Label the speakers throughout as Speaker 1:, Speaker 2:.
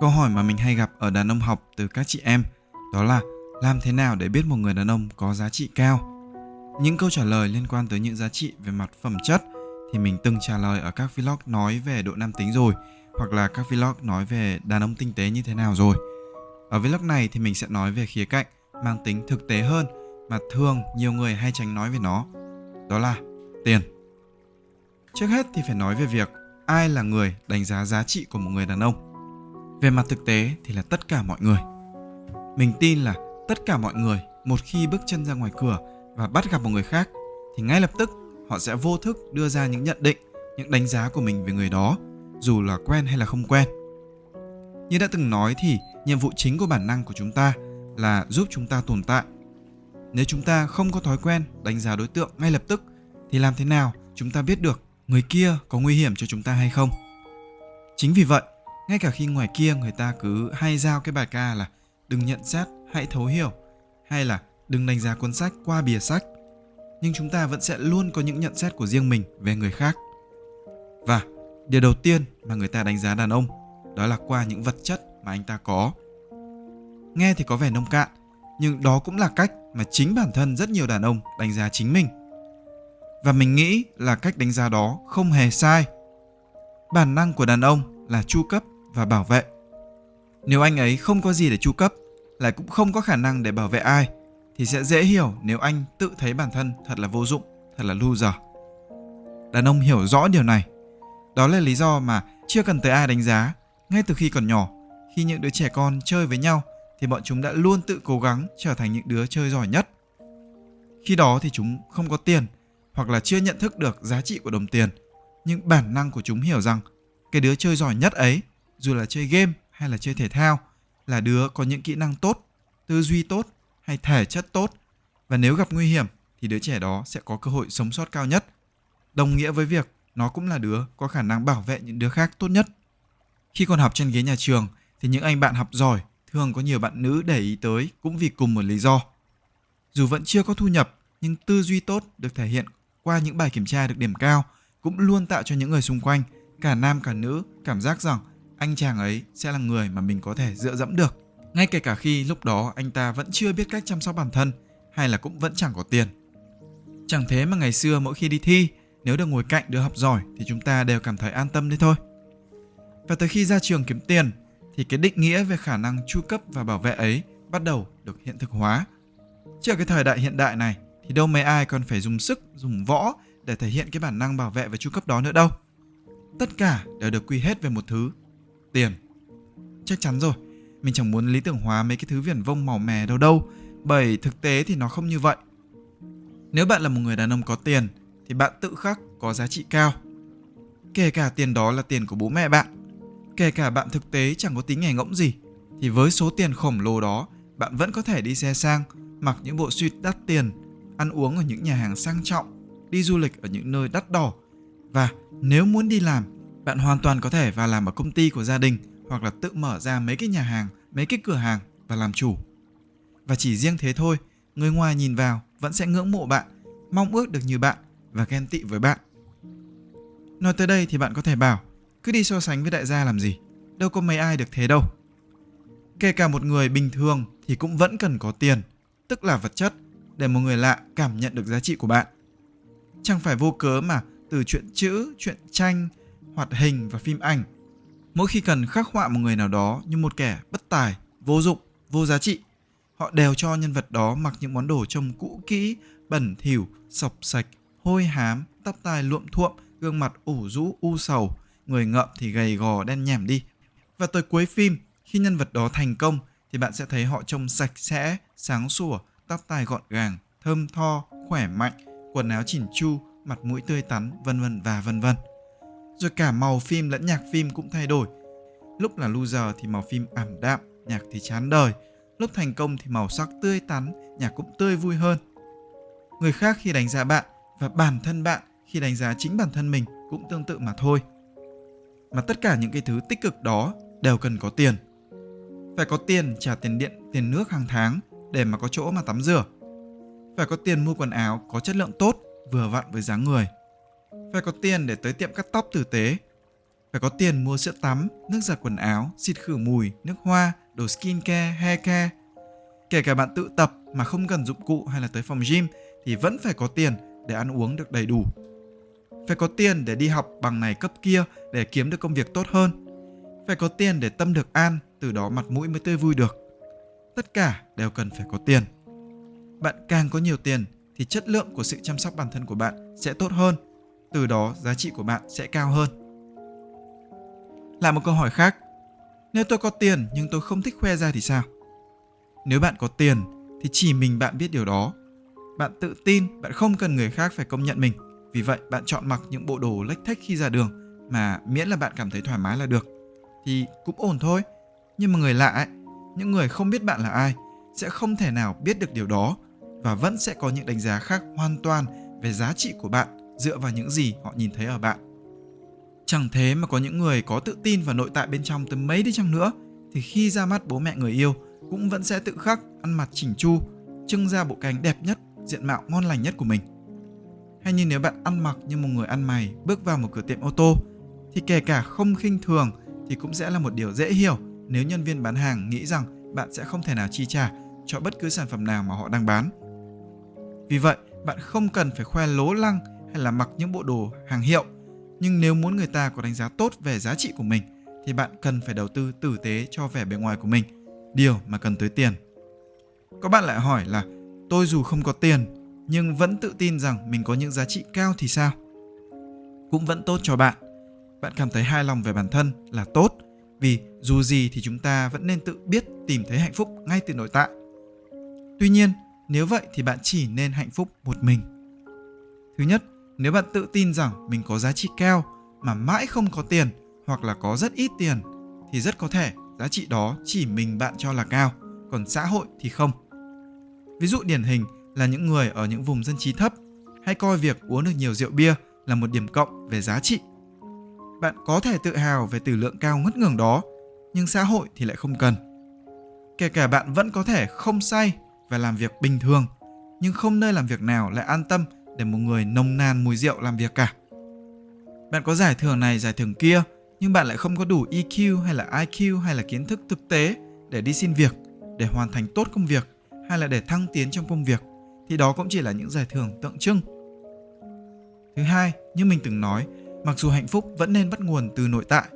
Speaker 1: Câu hỏi mà mình hay gặp ở đàn ông học từ các chị em đó là làm thế nào để biết một người đàn ông có giá trị cao? Những câu trả lời liên quan tới những giá trị về mặt phẩm chất thì mình từng trả lời ở các vlog nói về độ nam tính rồi, hoặc là các vlog nói về đàn ông tinh tế như thế nào rồi. Ở vlog này thì mình sẽ nói về khía cạnh mang tính thực tế hơn mà thường nhiều người hay tránh nói về nó. Đó là tiền. Trước hết thì phải nói về việc ai là người đánh giá giá trị của một người đàn ông. Về mặt thực tế thì là tất cả mọi người. Mình tin là tất cả mọi người một khi bước chân ra ngoài cửa và bắt gặp một người khác thì ngay lập tức họ sẽ vô thức đưa ra những nhận định, những đánh giá của mình về người đó, dù là quen hay là không quen. Như đã từng nói thì nhiệm vụ chính của bản năng của chúng ta là giúp chúng ta tồn tại. Nếu chúng ta không có thói quen đánh giá đối tượng ngay lập tức thì làm thế nào chúng ta biết được người kia có nguy hiểm cho chúng ta hay không? Chính vì vậy, ngay cả khi ngoài kia người ta cứ hay giao cái bài ca là đừng nhận xét, hãy thấu hiểu hay là đừng đánh giá cuốn sách qua bìa sách nhưng chúng ta vẫn sẽ luôn có những nhận xét của riêng mình về người khác. Và điều đầu tiên mà người ta đánh giá đàn ông đó là qua những vật chất mà anh ta có. Nghe thì có vẻ nông cạn nhưng đó cũng là cách mà chính bản thân rất nhiều đàn ông đánh giá chính mình. Và mình nghĩ là cách đánh giá đó không hề sai. Bản năng của đàn ông là chu cấp và bảo vệ nếu anh ấy không có gì để chu cấp lại cũng không có khả năng để bảo vệ ai thì sẽ dễ hiểu nếu anh tự thấy bản thân thật là vô dụng, thật là loser. Đàn ông hiểu rõ điều này. Đó là lý do mà chưa cần tới ai đánh giá, ngay từ khi còn nhỏ, khi những đứa trẻ con chơi với nhau thì bọn chúng đã luôn tự cố gắng trở thành những đứa chơi giỏi nhất. Khi đó thì chúng không có tiền hoặc là chưa nhận thức được giá trị của đồng tiền, nhưng bản năng của chúng hiểu rằng cái đứa chơi giỏi nhất ấy, dù là chơi game hay là chơi thể thao, là đứa có những kỹ năng tốt, tư duy tốt hay thể chất tốt và nếu gặp nguy hiểm thì đứa trẻ đó sẽ có cơ hội sống sót cao nhất. Đồng nghĩa với việc nó cũng là đứa có khả năng bảo vệ những đứa khác tốt nhất. Khi còn học trên ghế nhà trường thì những anh bạn học giỏi thường có nhiều bạn nữ để ý tới cũng vì cùng một lý do. Dù vẫn chưa có thu nhập nhưng tư duy tốt được thể hiện qua những bài kiểm tra được điểm cao cũng luôn tạo cho những người xung quanh cả nam cả nữ cảm giác rằng anh chàng ấy sẽ là người mà mình có thể dựa dẫm được ngay kể cả khi lúc đó anh ta vẫn chưa biết cách chăm sóc bản thân hay là cũng vẫn chẳng có tiền. Chẳng thế mà ngày xưa mỗi khi đi thi, nếu được ngồi cạnh đứa học giỏi thì chúng ta đều cảm thấy an tâm đấy thôi. Và tới khi ra trường kiếm tiền thì cái định nghĩa về khả năng chu cấp và bảo vệ ấy bắt đầu được hiện thực hóa. Chứ ở cái thời đại hiện đại này thì đâu mấy ai còn phải dùng sức, dùng võ để thể hiện cái bản năng bảo vệ và chu cấp đó nữa đâu. Tất cả đều được quy hết về một thứ, tiền. Chắc chắn rồi, mình chẳng muốn lý tưởng hóa mấy cái thứ viển vông màu mè đâu đâu bởi thực tế thì nó không như vậy. Nếu bạn là một người đàn ông có tiền thì bạn tự khắc có giá trị cao. Kể cả tiền đó là tiền của bố mẹ bạn kể cả bạn thực tế chẳng có tính nghề ngỗng gì thì với số tiền khổng lồ đó bạn vẫn có thể đi xe sang mặc những bộ suit đắt tiền ăn uống ở những nhà hàng sang trọng đi du lịch ở những nơi đắt đỏ. Và nếu muốn đi làm bạn hoàn toàn có thể vào làm ở công ty của gia đình hoặc là tự mở ra mấy cái nhà hàng, mấy cái cửa hàng và làm chủ. Và chỉ riêng thế thôi, người ngoài nhìn vào vẫn sẽ ngưỡng mộ bạn, mong ước được như bạn và ghen tị với bạn. Nói tới đây thì bạn có thể bảo, cứ đi so sánh với đại gia làm gì, đâu có mấy ai được thế đâu. Kể cả một người bình thường thì cũng vẫn cần có tiền, tức là vật chất, để một người lạ cảm nhận được giá trị của bạn. Chẳng phải vô cớ mà từ chuyện chữ, chuyện tranh, hoạt hình và phim ảnh Mỗi khi cần khắc họa một người nào đó như một kẻ bất tài, vô dụng, vô giá trị, họ đều cho nhân vật đó mặc những món đồ trông cũ kỹ, bẩn thỉu, sọc sạch, hôi hám, tóc tai luộm thuộm, gương mặt ủ rũ u sầu, người ngợm thì gầy gò đen nhẻm đi. Và tới cuối phim, khi nhân vật đó thành công thì bạn sẽ thấy họ trông sạch sẽ, sáng sủa, tóc tai gọn gàng, thơm tho, khỏe mạnh, quần áo chỉn chu, mặt mũi tươi tắn, vân vân và vân vân rồi cả màu phim lẫn nhạc phim cũng thay đổi. Lúc là loser thì màu phim ảm đạm, nhạc thì chán đời. Lúc thành công thì màu sắc tươi tắn, nhạc cũng tươi vui hơn. Người khác khi đánh giá bạn và bản thân bạn khi đánh giá chính bản thân mình cũng tương tự mà thôi. Mà tất cả những cái thứ tích cực đó đều cần có tiền. Phải có tiền trả tiền điện, tiền nước hàng tháng để mà có chỗ mà tắm rửa. Phải có tiền mua quần áo có chất lượng tốt, vừa vặn với dáng người phải có tiền để tới tiệm cắt tóc tử tế. phải có tiền mua sữa tắm, nước giặt quần áo, xịt khử mùi, nước hoa, đồ skin care, hair care. Kể cả bạn tự tập mà không cần dụng cụ hay là tới phòng gym thì vẫn phải có tiền để ăn uống được đầy đủ. Phải có tiền để đi học bằng này cấp kia để kiếm được công việc tốt hơn. Phải có tiền để tâm được an, từ đó mặt mũi mới tươi vui được. Tất cả đều cần phải có tiền. Bạn càng có nhiều tiền thì chất lượng của sự chăm sóc bản thân của bạn sẽ tốt hơn, từ đó giá trị của bạn sẽ cao hơn. Lại một câu hỏi khác, nếu tôi có tiền nhưng tôi không thích khoe ra thì sao? Nếu bạn có tiền thì chỉ mình bạn biết điều đó. Bạn tự tin, bạn không cần người khác phải công nhận mình. Vì vậy bạn chọn mặc những bộ đồ lách thách khi ra đường mà miễn là bạn cảm thấy thoải mái là được. Thì cũng ổn thôi. Nhưng mà người lạ ấy, những người không biết bạn là ai sẽ không thể nào biết được điều đó và vẫn sẽ có những đánh giá khác hoàn toàn về giá trị của bạn dựa vào những gì họ nhìn thấy ở bạn. Chẳng thế mà có những người có tự tin và nội tại bên trong tới mấy đi chăng nữa thì khi ra mắt bố mẹ người yêu cũng vẫn sẽ tự khắc ăn mặc chỉnh chu, trưng ra bộ cánh đẹp nhất, diện mạo ngon lành nhất của mình. Hay như nếu bạn ăn mặc như một người ăn mày bước vào một cửa tiệm ô tô thì kể cả không khinh thường thì cũng sẽ là một điều dễ hiểu nếu nhân viên bán hàng nghĩ rằng bạn sẽ không thể nào chi trả cho bất cứ sản phẩm nào mà họ đang bán. Vì vậy, bạn không cần phải khoe lố lăng hay là mặc những bộ đồ hàng hiệu. Nhưng nếu muốn người ta có đánh giá tốt về giá trị của mình thì bạn cần phải đầu tư tử tế cho vẻ bề ngoài của mình, điều mà cần tới tiền. Có bạn lại hỏi là tôi dù không có tiền nhưng vẫn tự tin rằng mình có những giá trị cao thì sao? Cũng vẫn tốt cho bạn. Bạn cảm thấy hài lòng về bản thân là tốt vì dù gì thì chúng ta vẫn nên tự biết tìm thấy hạnh phúc ngay từ nội tại. Tuy nhiên, nếu vậy thì bạn chỉ nên hạnh phúc một mình. Thứ nhất, nếu bạn tự tin rằng mình có giá trị cao mà mãi không có tiền hoặc là có rất ít tiền thì rất có thể giá trị đó chỉ mình bạn cho là cao, còn xã hội thì không. Ví dụ điển hình là những người ở những vùng dân trí thấp hay coi việc uống được nhiều rượu bia là một điểm cộng về giá trị. Bạn có thể tự hào về tử lượng cao ngất ngường đó, nhưng xã hội thì lại không cần. Kể cả bạn vẫn có thể không say và làm việc bình thường, nhưng không nơi làm việc nào lại an tâm để một người nồng nàn mùi rượu làm việc cả. Bạn có giải thưởng này, giải thưởng kia, nhưng bạn lại không có đủ EQ hay là IQ hay là kiến thức thực tế để đi xin việc, để hoàn thành tốt công việc hay là để thăng tiến trong công việc thì đó cũng chỉ là những giải thưởng tượng trưng. Thứ hai, như mình từng nói, mặc dù hạnh phúc vẫn nên bắt nguồn từ nội tại,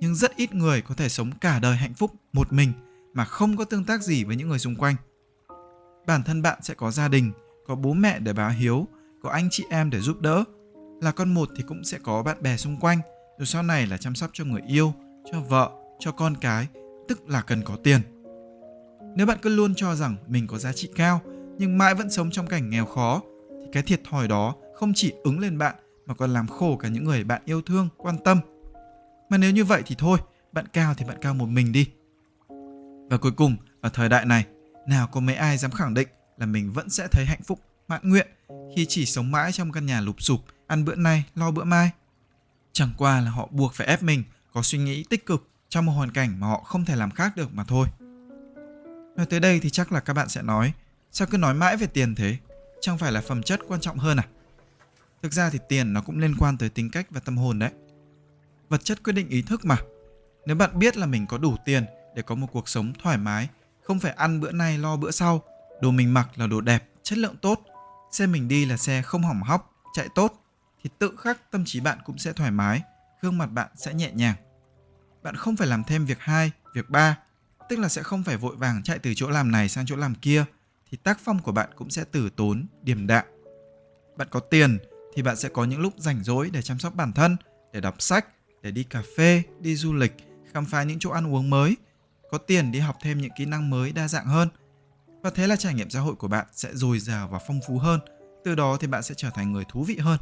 Speaker 1: nhưng rất ít người có thể sống cả đời hạnh phúc một mình mà không có tương tác gì với những người xung quanh. Bản thân bạn sẽ có gia đình, có bố mẹ để báo hiếu, có anh chị em để giúp đỡ. Là con một thì cũng sẽ có bạn bè xung quanh, rồi sau này là chăm sóc cho người yêu, cho vợ, cho con cái, tức là cần có tiền. Nếu bạn cứ luôn cho rằng mình có giá trị cao nhưng mãi vẫn sống trong cảnh nghèo khó thì cái thiệt thòi đó không chỉ ứng lên bạn mà còn làm khổ cả những người bạn yêu thương, quan tâm. Mà nếu như vậy thì thôi, bạn cao thì bạn cao một mình đi. Và cuối cùng, ở thời đại này, nào có mấy ai dám khẳng định là mình vẫn sẽ thấy hạnh phúc, mãn nguyện khi chỉ sống mãi trong căn nhà lụp sụp, ăn bữa nay, lo bữa mai. Chẳng qua là họ buộc phải ép mình có suy nghĩ tích cực trong một hoàn cảnh mà họ không thể làm khác được mà thôi. Nói tới đây thì chắc là các bạn sẽ nói Sao cứ nói mãi về tiền thế? Chẳng phải là phẩm chất quan trọng hơn à? Thực ra thì tiền nó cũng liên quan tới tính cách và tâm hồn đấy. Vật chất quyết định ý thức mà. Nếu bạn biết là mình có đủ tiền để có một cuộc sống thoải mái, không phải ăn bữa nay lo bữa sau, đồ mình mặc là đồ đẹp, chất lượng tốt, xe mình đi là xe không hỏng hóc, chạy tốt, thì tự khắc tâm trí bạn cũng sẽ thoải mái, gương mặt bạn sẽ nhẹ nhàng. Bạn không phải làm thêm việc hai, việc ba, tức là sẽ không phải vội vàng chạy từ chỗ làm này sang chỗ làm kia, thì tác phong của bạn cũng sẽ tử tốn, điềm đạm. Bạn có tiền thì bạn sẽ có những lúc rảnh rỗi để chăm sóc bản thân, để đọc sách, để đi cà phê, đi du lịch, khám phá những chỗ ăn uống mới, có tiền đi học thêm những kỹ năng mới đa dạng hơn. Và thế là trải nghiệm xã hội của bạn sẽ dồi dào và phong phú hơn, từ đó thì bạn sẽ trở thành người thú vị hơn.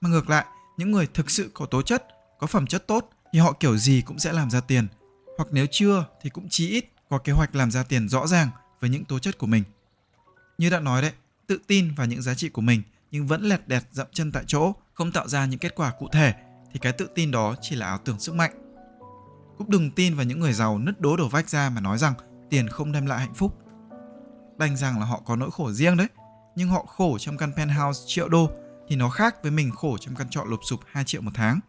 Speaker 1: Mà ngược lại, những người thực sự có tố chất, có phẩm chất tốt thì họ kiểu gì cũng sẽ làm ra tiền, hoặc nếu chưa thì cũng chí ít có kế hoạch làm ra tiền rõ ràng với những tố chất của mình. Như đã nói đấy, tự tin vào những giá trị của mình nhưng vẫn lẹt đẹt dậm chân tại chỗ, không tạo ra những kết quả cụ thể thì cái tự tin đó chỉ là ảo tưởng sức mạnh. Cũng đừng tin vào những người giàu nứt đố đổ vách ra mà nói rằng tiền không đem lại hạnh phúc. Đành rằng là họ có nỗi khổ riêng đấy, nhưng họ khổ trong căn penthouse triệu đô thì nó khác với mình khổ trong căn trọ lụp sụp 2 triệu một tháng.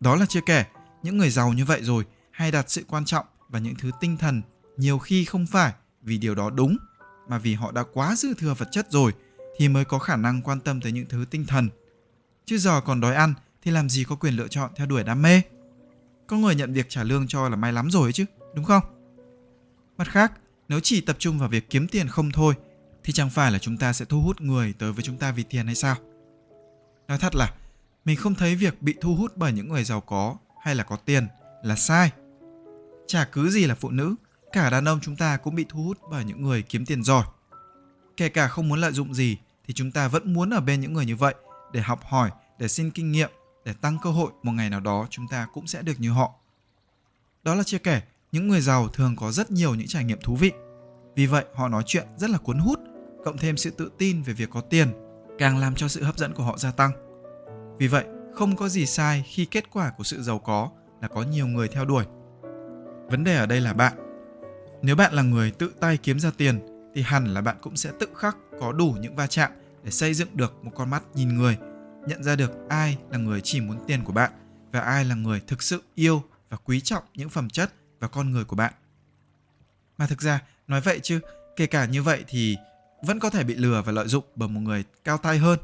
Speaker 1: Đó là chưa kể, những người giàu như vậy rồi hay đặt sự quan trọng vào những thứ tinh thần nhiều khi không phải vì điều đó đúng mà vì họ đã quá dư thừa vật chất rồi thì mới có khả năng quan tâm tới những thứ tinh thần. Chứ giờ còn đói ăn thì làm gì có quyền lựa chọn theo đuổi đam mê. Có người nhận việc trả lương cho là may lắm rồi ấy chứ, đúng không? Mặt khác, nếu chỉ tập trung vào việc kiếm tiền không thôi thì chẳng phải là chúng ta sẽ thu hút người tới với chúng ta vì tiền hay sao? Nói thật là mình không thấy việc bị thu hút bởi những người giàu có hay là có tiền là sai. Chả cứ gì là phụ nữ, cả đàn ông chúng ta cũng bị thu hút bởi những người kiếm tiền giỏi. Kể cả không muốn lợi dụng gì thì chúng ta vẫn muốn ở bên những người như vậy để học hỏi, để xin kinh nghiệm, để tăng cơ hội một ngày nào đó chúng ta cũng sẽ được như họ. Đó là chưa kể, những người giàu thường có rất nhiều những trải nghiệm thú vị. Vì vậy họ nói chuyện rất là cuốn hút, cộng thêm sự tự tin về việc có tiền, càng làm cho sự hấp dẫn của họ gia tăng. Vì vậy, không có gì sai khi kết quả của sự giàu có là có nhiều người theo đuổi. Vấn đề ở đây là bạn. Nếu bạn là người tự tay kiếm ra tiền thì hẳn là bạn cũng sẽ tự khắc có đủ những va chạm để xây dựng được một con mắt nhìn người, nhận ra được ai là người chỉ muốn tiền của bạn và ai là người thực sự yêu và quý trọng những phẩm chất và con người của bạn. Mà thực ra, nói vậy chứ, kể cả như vậy thì vẫn có thể bị lừa và lợi dụng bởi một người cao tay hơn.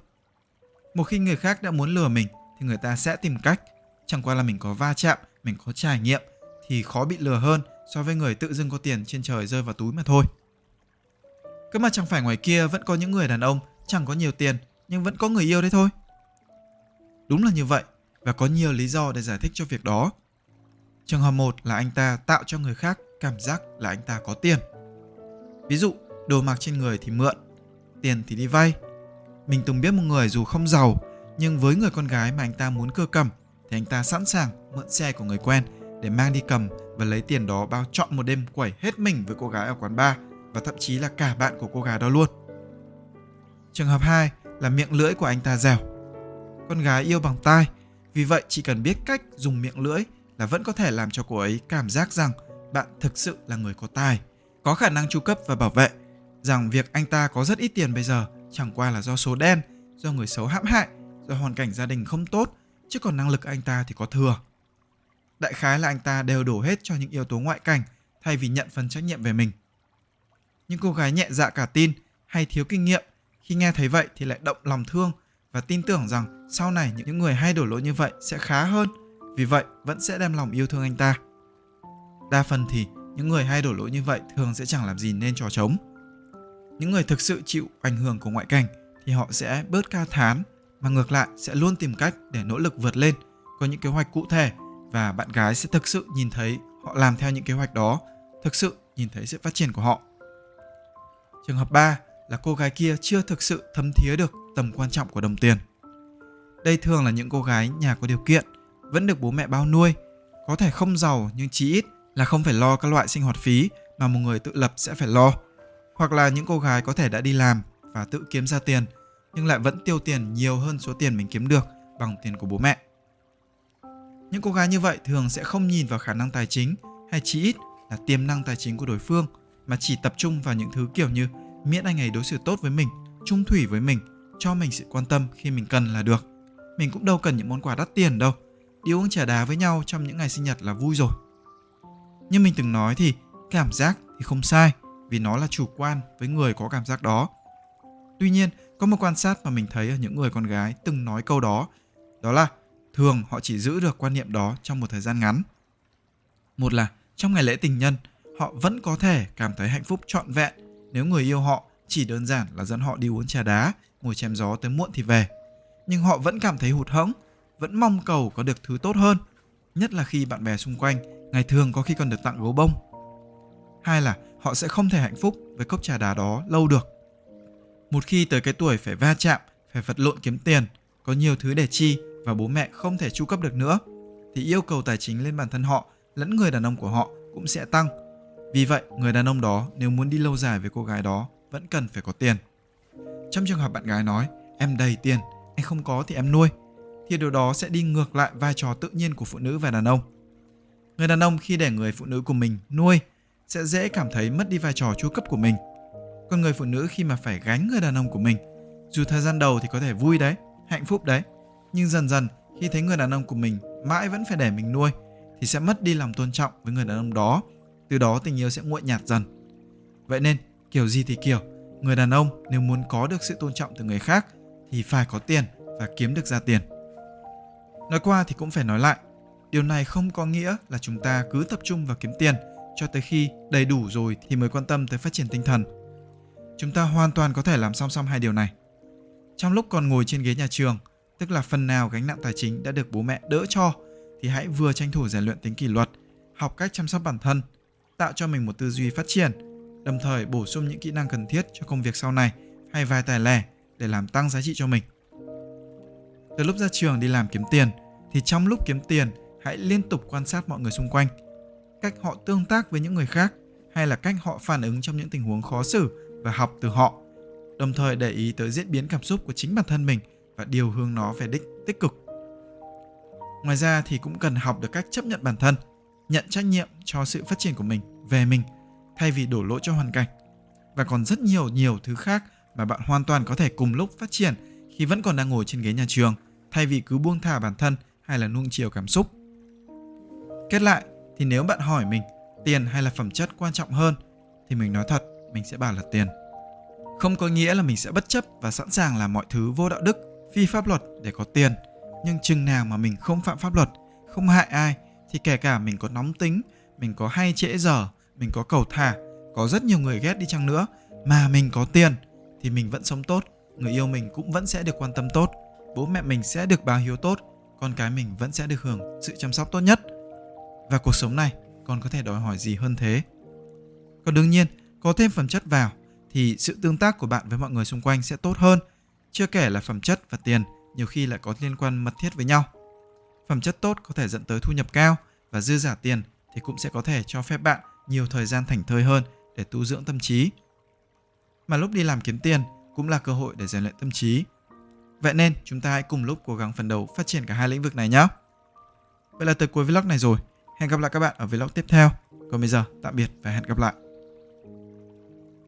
Speaker 1: Một khi người khác đã muốn lừa mình thì người ta sẽ tìm cách, chẳng qua là mình có va chạm, mình có trải nghiệm thì khó bị lừa hơn so với người tự dưng có tiền trên trời rơi vào túi mà thôi. Cứ mà chẳng phải ngoài kia vẫn có những người đàn ông chẳng có nhiều tiền nhưng vẫn có người yêu đấy thôi. Đúng là như vậy và có nhiều lý do để giải thích cho việc đó. Trường hợp một là anh ta tạo cho người khác cảm giác là anh ta có tiền. Ví dụ, đồ mặc trên người thì mượn, tiền thì đi vay. Mình từng biết một người dù không giàu, nhưng với người con gái mà anh ta muốn cưa cầm thì anh ta sẵn sàng mượn xe của người quen để mang đi cầm và lấy tiền đó bao trọn một đêm quẩy hết mình với cô gái ở quán bar và thậm chí là cả bạn của cô gái đó luôn. Trường hợp 2 là miệng lưỡi của anh ta dẻo. Con gái yêu bằng tai, vì vậy chỉ cần biết cách dùng miệng lưỡi là vẫn có thể làm cho cô ấy cảm giác rằng bạn thực sự là người có tài, có khả năng chu cấp và bảo vệ, rằng việc anh ta có rất ít tiền bây giờ chẳng qua là do số đen, do người xấu hãm hại, do hoàn cảnh gia đình không tốt, chứ còn năng lực anh ta thì có thừa. Đại khái là anh ta đều đổ hết cho những yếu tố ngoại cảnh thay vì nhận phần trách nhiệm về mình. Những cô gái nhẹ dạ cả tin hay thiếu kinh nghiệm khi nghe thấy vậy thì lại động lòng thương và tin tưởng rằng sau này những người hay đổ lỗi như vậy sẽ khá hơn vì vậy, vẫn sẽ đem lòng yêu thương anh ta. Đa phần thì, những người hay đổ lỗi như vậy thường sẽ chẳng làm gì nên trò trống. Những người thực sự chịu ảnh hưởng của ngoại cảnh thì họ sẽ bớt ca thán mà ngược lại sẽ luôn tìm cách để nỗ lực vượt lên, có những kế hoạch cụ thể và bạn gái sẽ thực sự nhìn thấy họ làm theo những kế hoạch đó, thực sự nhìn thấy sự phát triển của họ. Trường hợp 3 là cô gái kia chưa thực sự thấm thía được tầm quan trọng của đồng tiền. Đây thường là những cô gái nhà có điều kiện vẫn được bố mẹ bao nuôi. Có thể không giàu nhưng chí ít là không phải lo các loại sinh hoạt phí mà một người tự lập sẽ phải lo. Hoặc là những cô gái có thể đã đi làm và tự kiếm ra tiền, nhưng lại vẫn tiêu tiền nhiều hơn số tiền mình kiếm được bằng tiền của bố mẹ. Những cô gái như vậy thường sẽ không nhìn vào khả năng tài chính hay chí ít là tiềm năng tài chính của đối phương, mà chỉ tập trung vào những thứ kiểu như miễn anh ấy đối xử tốt với mình trung thủy với mình, cho mình sự quan tâm khi mình cần là được. Mình cũng đâu cần những món quà đắt tiền đâu đi uống trà đá với nhau trong những ngày sinh nhật là vui rồi. Như mình từng nói thì cảm giác thì không sai, vì nó là chủ quan với người có cảm giác đó. Tuy nhiên, có một quan sát mà mình thấy ở những người con gái từng nói câu đó đó là thường họ chỉ giữ được quan niệm đó trong một thời gian ngắn. Một là trong ngày lễ tình nhân, họ vẫn có thể cảm thấy hạnh phúc trọn vẹn nếu người yêu họ chỉ đơn giản là dẫn họ đi uống trà đá, ngồi chém gió tới muộn thì về. Nhưng họ vẫn cảm thấy hụt hẫng vẫn mong cầu có được thứ tốt hơn, nhất là khi bạn bè xung quanh ngày thường có khi còn được tặng gấu bông. Hai là họ sẽ không thể hạnh phúc với cốc trà đá đó lâu được. Một khi tới cái tuổi phải va chạm, phải vật lộn kiếm tiền, có nhiều thứ để chi và bố mẹ không thể chu cấp được nữa, thì yêu cầu tài chính lên bản thân họ lẫn người đàn ông của họ cũng sẽ tăng. Vì vậy, người đàn ông đó nếu muốn đi lâu dài với cô gái đó vẫn cần phải có tiền. Trong trường hợp bạn gái nói, em đầy tiền anh không có thì em nuôi thì điều đó sẽ đi ngược lại vai trò tự nhiên của phụ nữ và đàn ông người đàn ông khi để người phụ nữ của mình nuôi sẽ dễ cảm thấy mất đi vai trò chu cấp của mình còn người phụ nữ khi mà phải gánh người đàn ông của mình dù thời gian đầu thì có thể vui đấy hạnh phúc đấy nhưng dần dần khi thấy người đàn ông của mình mãi vẫn phải để mình nuôi thì sẽ mất đi lòng tôn trọng với người đàn ông đó, từ đó tình yêu sẽ nguội nhạt dần. Vậy nên, kiểu gì thì kiểu, người đàn ông nếu muốn có được sự tôn trọng từ người khác thì phải có tiền và kiếm được ra tiền. Nói qua thì cũng phải nói lại, điều này không có nghĩa là chúng ta cứ tập trung vào kiếm tiền cho tới khi đầy đủ rồi thì mới quan tâm tới phát triển tinh thần. Chúng ta hoàn toàn có thể làm song song hai điều này. Trong lúc còn ngồi trên ghế nhà trường, tức là phần nào gánh nặng tài chính đã được bố mẹ đỡ cho, thì hãy vừa tranh thủ rèn luyện tính kỷ luật, học cách chăm sóc bản thân, tạo cho mình một tư duy phát triển, đồng thời bổ sung những kỹ năng cần thiết cho công việc sau này hay vài tài lẻ để làm tăng giá trị cho mình. Từ lúc ra trường đi làm kiếm tiền thì trong lúc kiếm tiền hãy liên tục quan sát mọi người xung quanh, cách họ tương tác với những người khác hay là cách họ phản ứng trong những tình huống khó xử và học từ họ. Đồng thời để ý tới diễn biến cảm xúc của chính bản thân mình và điều hướng nó về đích tích cực. Ngoài ra thì cũng cần học được cách chấp nhận bản thân, nhận trách nhiệm cho sự phát triển của mình về mình thay vì đổ lỗi cho hoàn cảnh. Và còn rất nhiều nhiều thứ khác mà bạn hoàn toàn có thể cùng lúc phát triển khi vẫn còn đang ngồi trên ghế nhà trường thay vì cứ buông thả bản thân hay là nuông chiều cảm xúc. Kết lại thì nếu bạn hỏi mình tiền hay là phẩm chất quan trọng hơn thì mình nói thật mình sẽ bảo là tiền. Không có nghĩa là mình sẽ bất chấp và sẵn sàng làm mọi thứ vô đạo đức, phi pháp luật để có tiền. Nhưng chừng nào mà mình không phạm pháp luật, không hại ai thì kể cả mình có nóng tính, mình có hay trễ giờ, mình có cầu thả, có rất nhiều người ghét đi chăng nữa mà mình có tiền thì mình vẫn sống tốt, người yêu mình cũng vẫn sẽ được quan tâm tốt, bố mẹ mình sẽ được báo hiếu tốt, con cái mình vẫn sẽ được hưởng sự chăm sóc tốt nhất. Và cuộc sống này còn có thể đòi hỏi gì hơn thế? Còn đương nhiên, có thêm phẩm chất vào thì sự tương tác của bạn với mọi người xung quanh sẽ tốt hơn. Chưa kể là phẩm chất và tiền nhiều khi lại có liên quan mật thiết với nhau. Phẩm chất tốt có thể dẫn tới thu nhập cao và dư giả tiền thì cũng sẽ có thể cho phép bạn nhiều thời gian thảnh thơi hơn để tu dưỡng tâm trí. Mà lúc đi làm kiếm tiền cũng là cơ hội để rèn luyện tâm trí. Vậy nên chúng ta hãy cùng lúc cố gắng phấn đấu phát triển cả hai lĩnh vực này nhé. Vậy là tới cuối vlog này rồi. Hẹn gặp lại các bạn ở vlog tiếp theo. Còn bây giờ, tạm biệt và hẹn gặp lại.